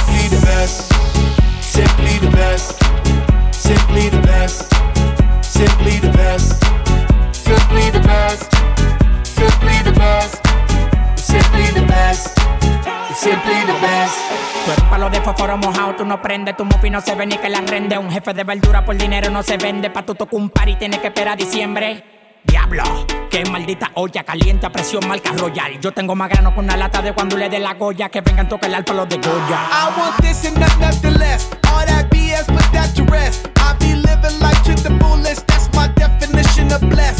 Simply the best. Simply the best. Simply the best. Simply the best. Simply the best. Simply the best. Simply the best. Simply the best. Tú eres palo de fósforo mojado, tú no prendes, tu mufi no se ve ni que la rende. Un jefe de verdura por dinero no se vende, pa' tu tocar un par y tienes que esperar diciembre. Diablo, qué maldita olla caliente a presión marca royal. Yo tengo más grano con una lata de cuando le dé la goya que vengan tocar el palo de Goya. I want this and not nothing less. All that BS, put that to rest. I be living life to the fullest. That's my definition of blessed.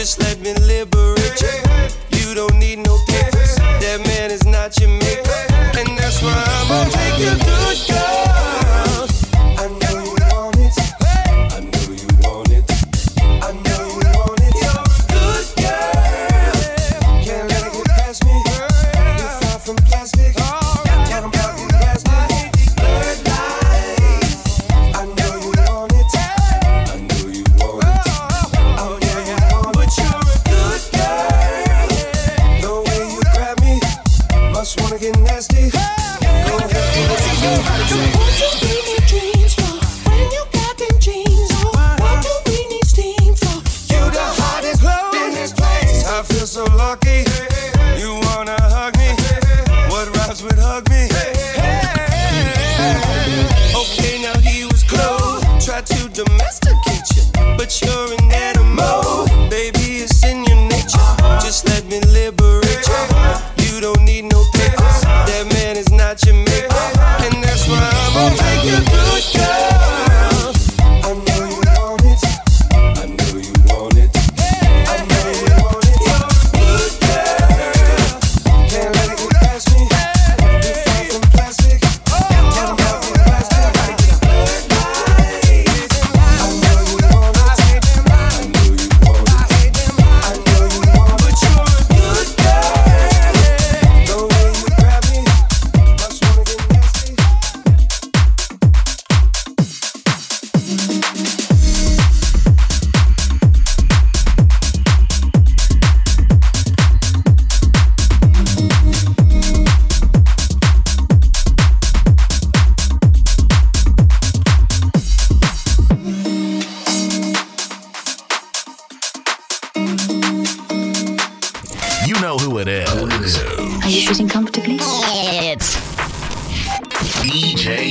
Just let me liberate Are you sitting comfortably? it's DJ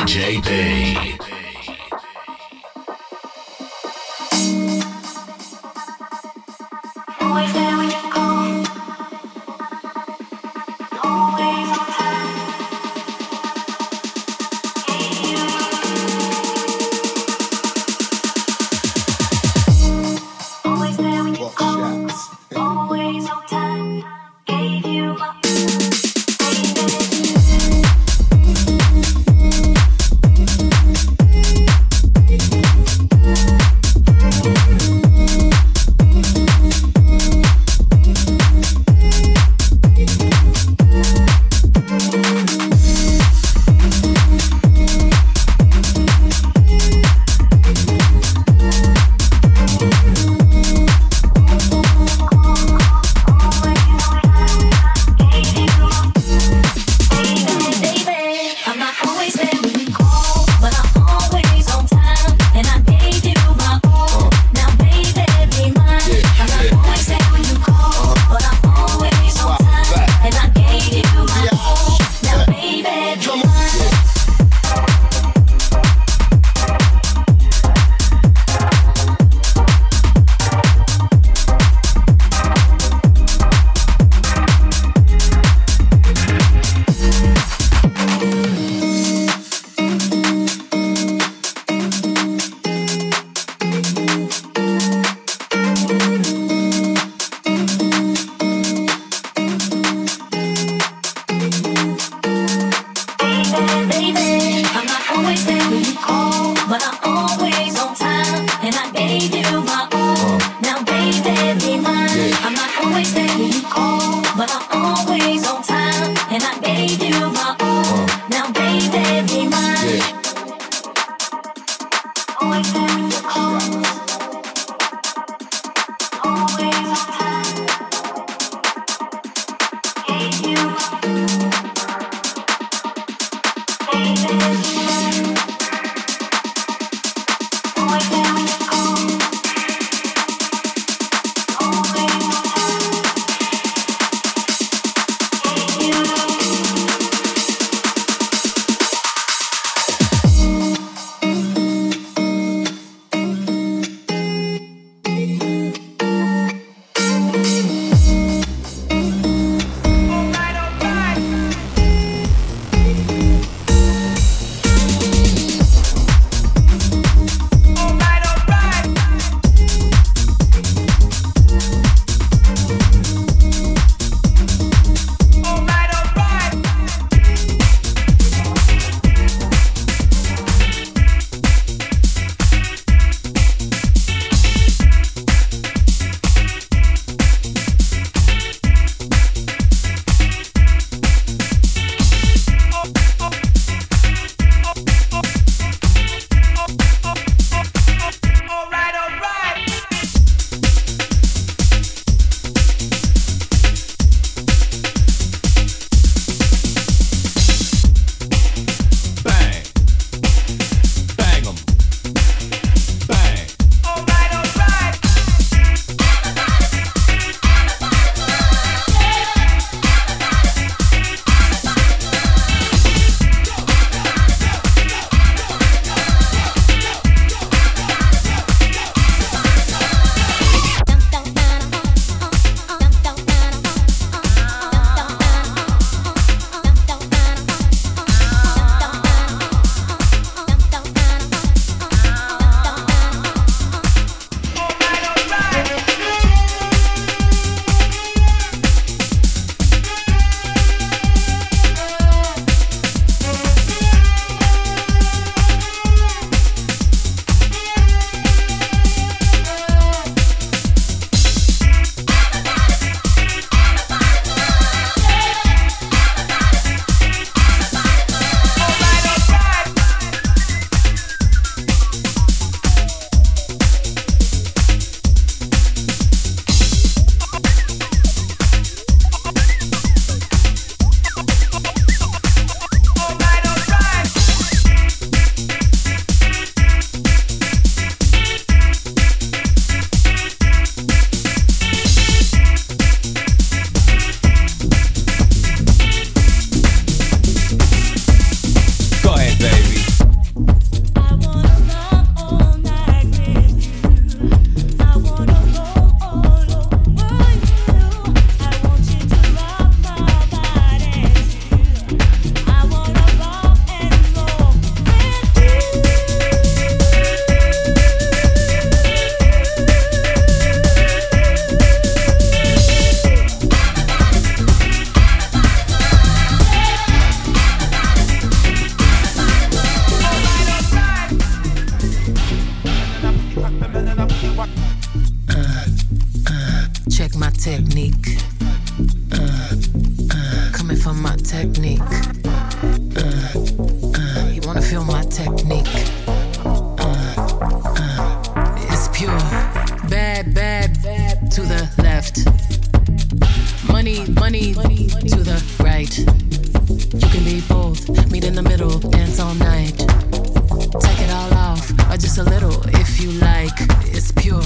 Both. Meet in the middle, dance all night. Take it all off, or just a little if you like. It's pure.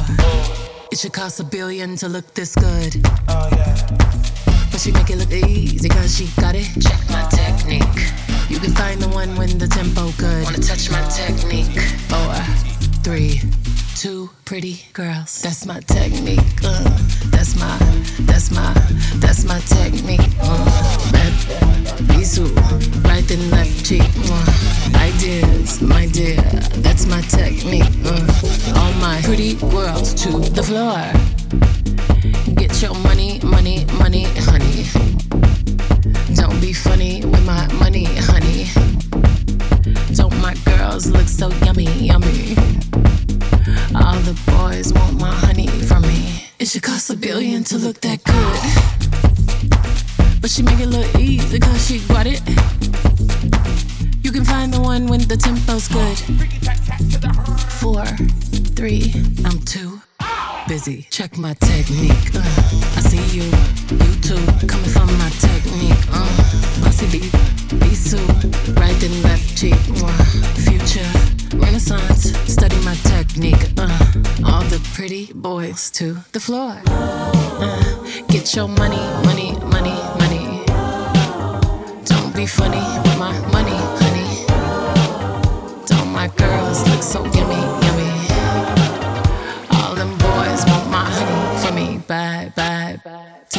It should cost a billion to look this good. Oh, yeah. But she make it look easy cause she got it. Check my technique. You can find the one when the tempo good. Wanna touch my technique? Four, three, two pretty girls. That's my technique. Uh, that's my, that's my, that's my technique. Uh, bisu, right and left cheek. Uh, ideas, my dear, that's my technique. Uh, all my pretty girls to the floor. Get your money, money, money, honey. Don't be funny with my money, honey. Don't my girls look so yummy, yummy? All the boys want my honey from me. It should cost a billion to look that good. But she make it look easy cause she got it. You can find the one when the tempo's good. Four, three, I'm two busy. Check my technique. Uh, I see you, you too. Coming from my technique. Uh, bossy beat, be Sue. Right and left cheek. Uh, future, renaissance. Study my technique. Uh, all the pretty boys to the floor. Uh, get your money, money, money, money. Don't be funny with my money, honey. Don't my girls look so yummy,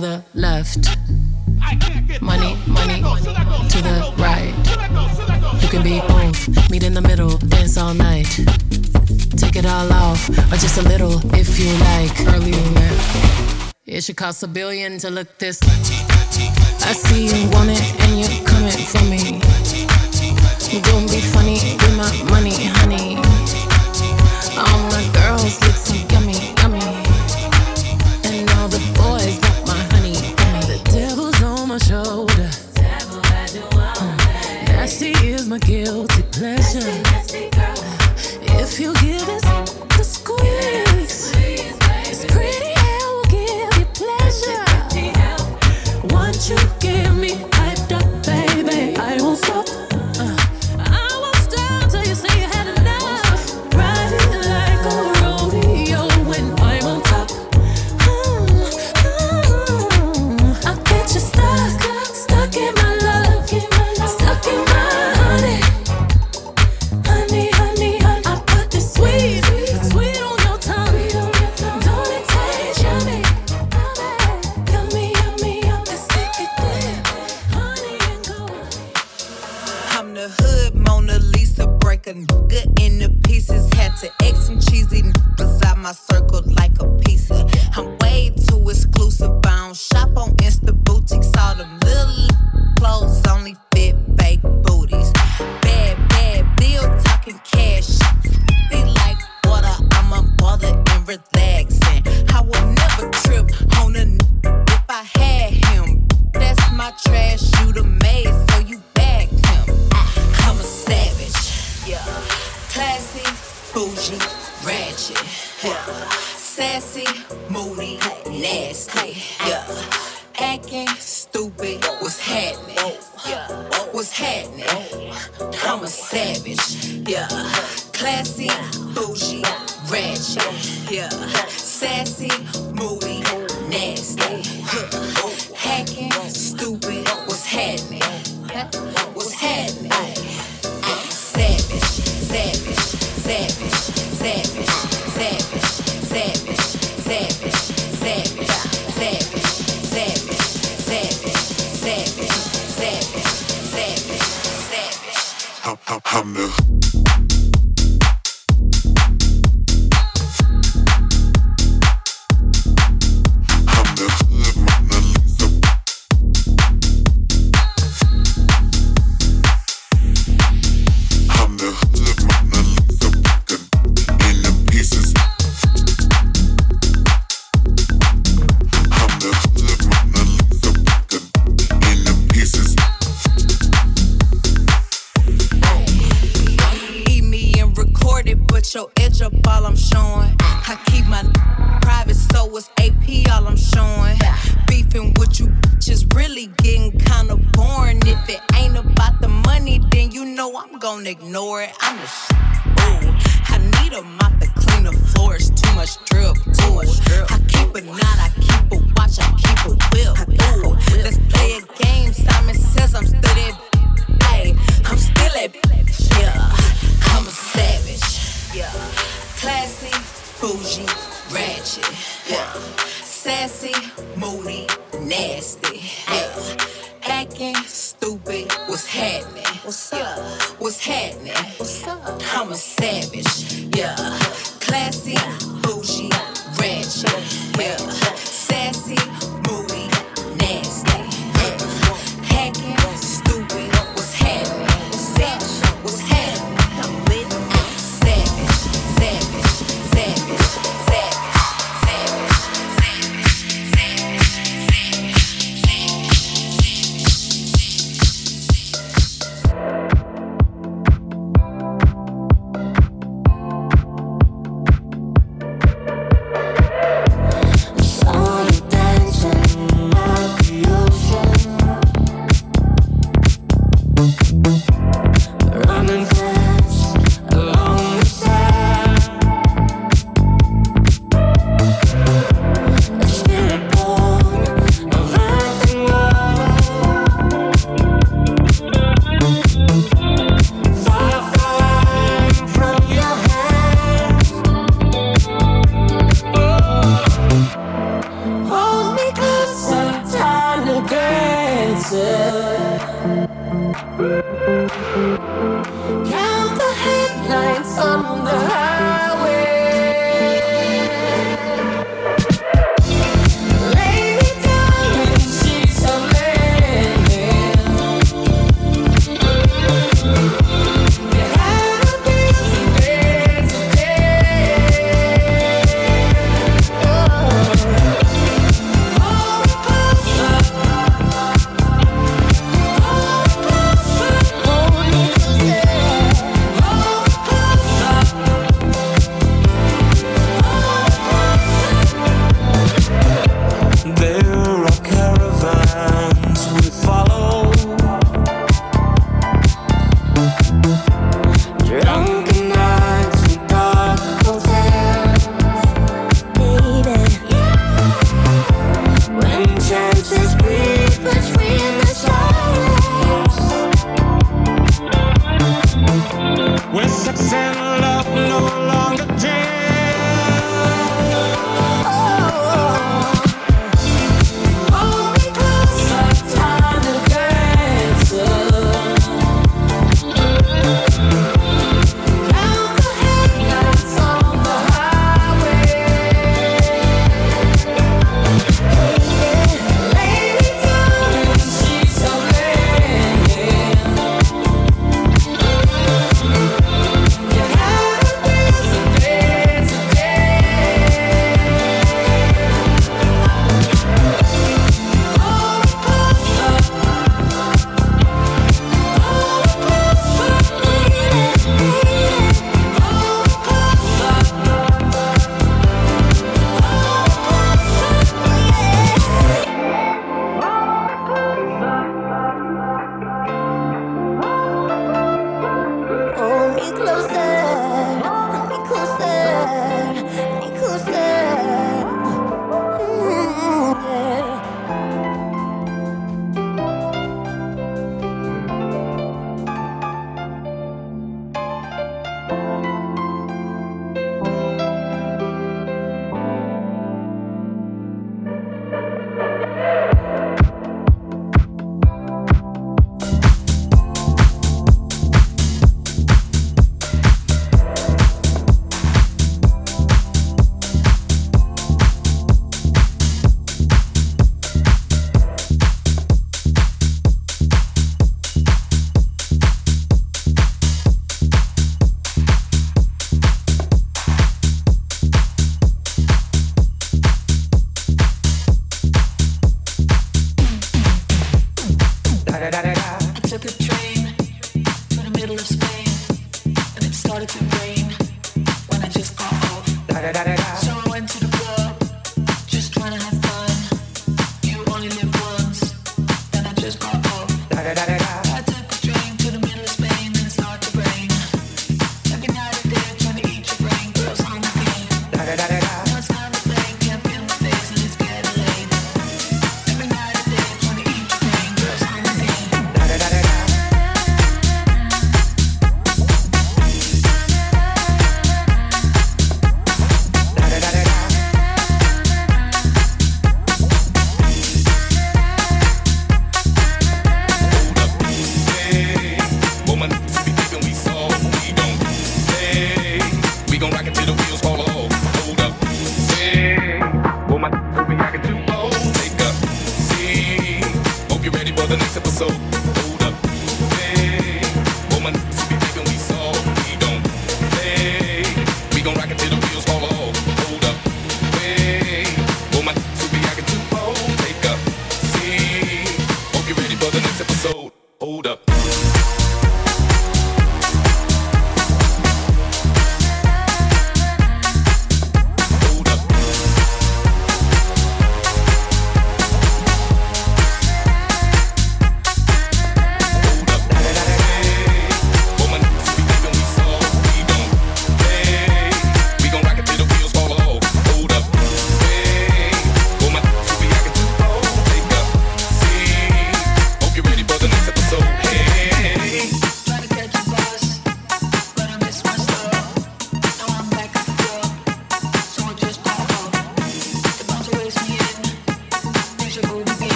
The left. Money, money. To the right. You can be both. Meet in the middle. Dance all night. Take it all off, or just a little if you like. Early that. It should cost a billion to look this. I see you want it and you're coming for me.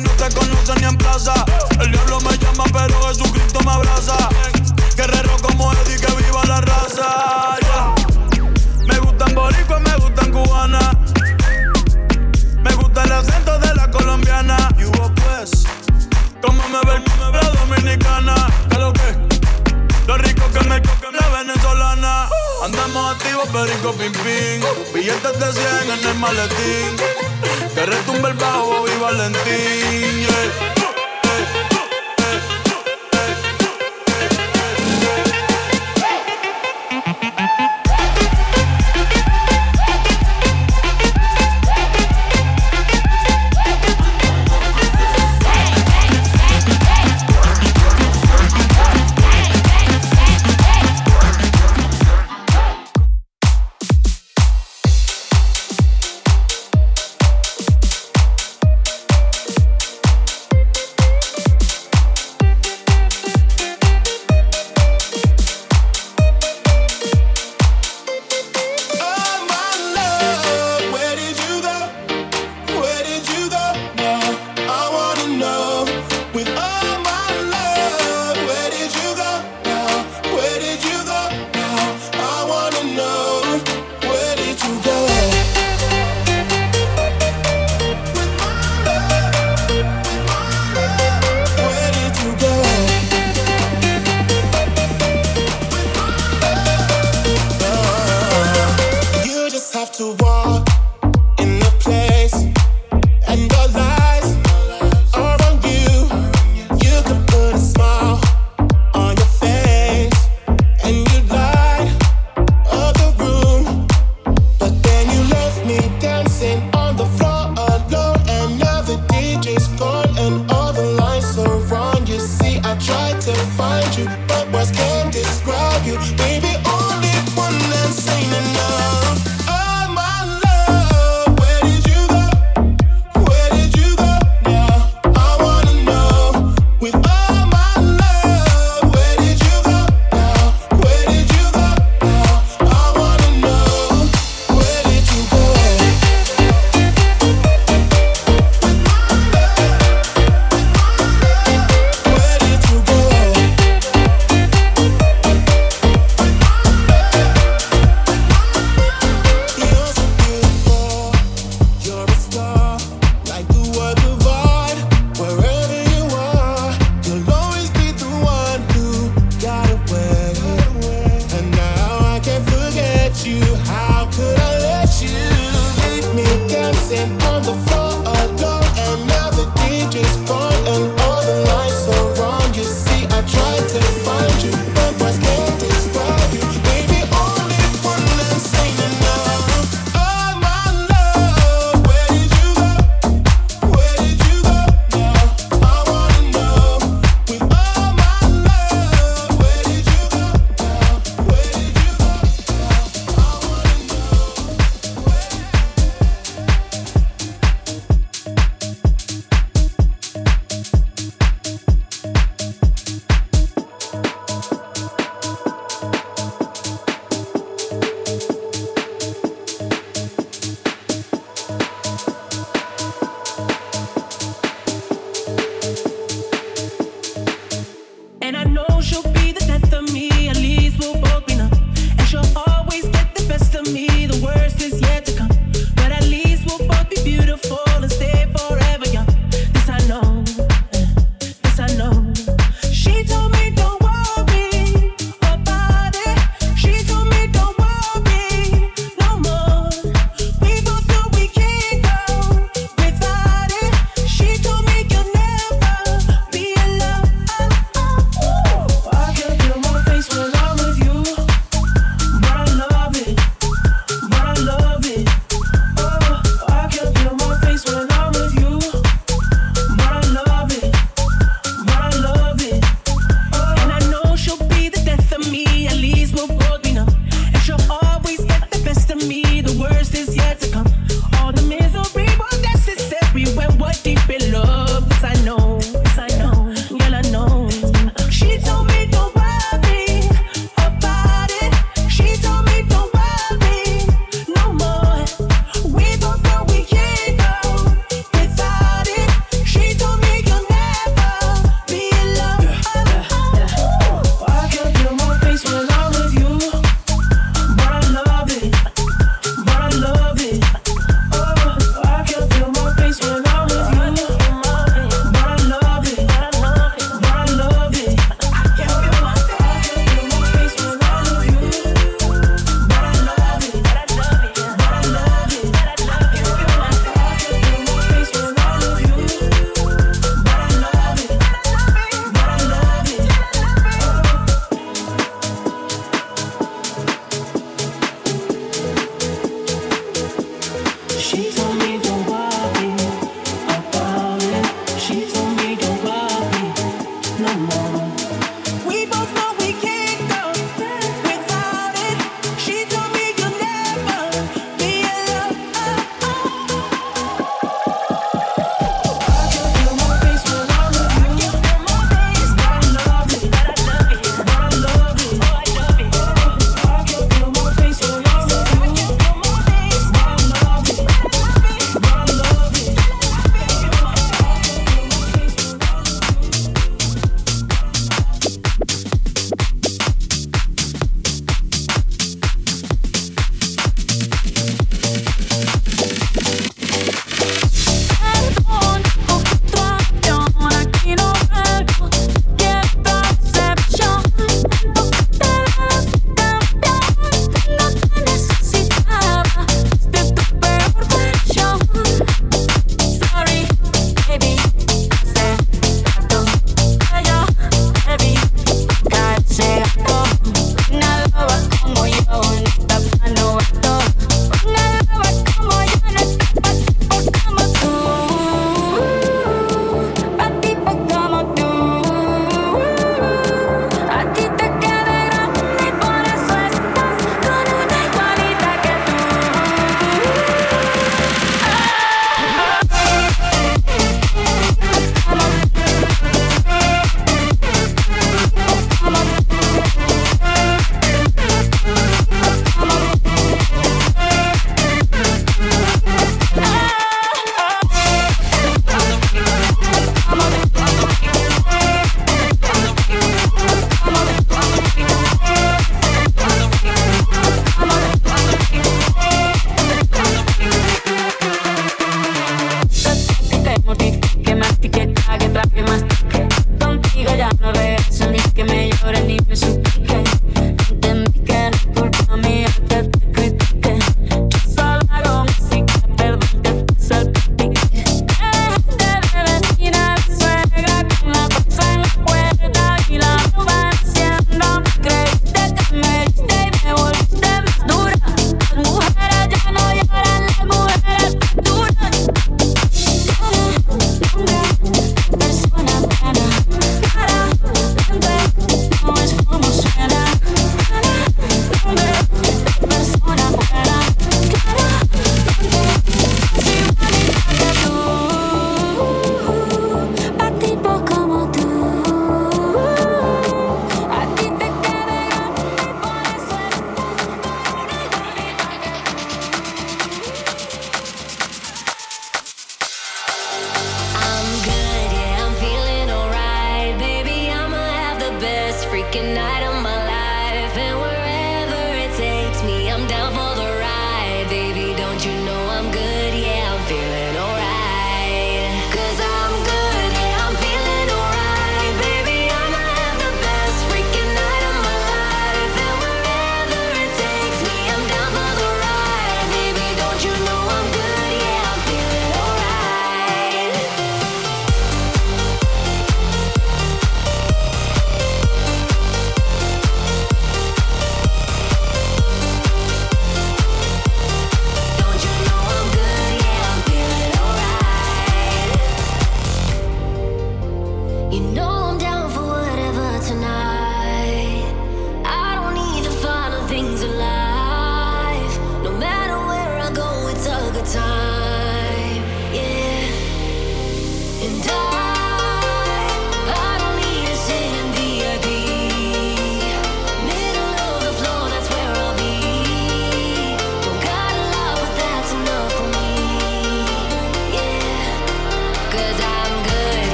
no te conoce ni en plaza. El diablo me llama, pero Jesucristo me abraza. Guerrero como Eddie, que viva la raza. Me gustan boricuas, me gustan cubanas. Me gusta el acento de la colombiana. Y hubo pues, como me ven, me veo dominicana. ¿Qué lo que? Lo rico que me cocan la venezolana. Andamos activos, perico, pim, pim. Billetes de 100 en el maletín. Que retumbe el bajo y Valentín. Eh.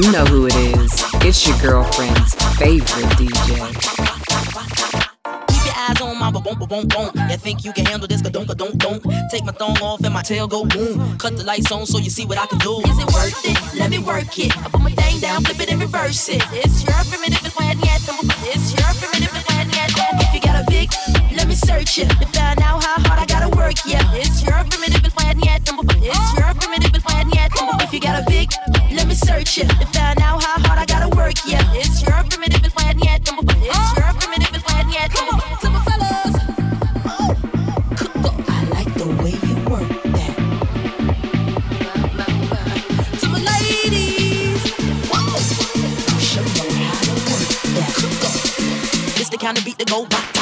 You know who it is. It's your girlfriend's favorite DJ. Keep your eyes on my boom, boom, boom, boom. You think you can handle this? Don't, don't, don't. Take my thong off and my tail go boom. Cut the lights on so you see what I can do. Is it worth it? Let me work it. I put my thing down, flip it and reverse it. It's your primitive and plan yet. It's your primitive and plan yet. If you got a big, let me search it. To find out how hard I gotta work, yeah. It's your primitive and plan yet. It's your primitive and plan yet. If you got a big, let me search it. To find out how hard I gotta work, yeah. It's your primitive and plan yet. It's your primitive and plan yet. To my fellas. I like the way you work that. To my ladies. Show them how to work that. It's the kind of beat that go ba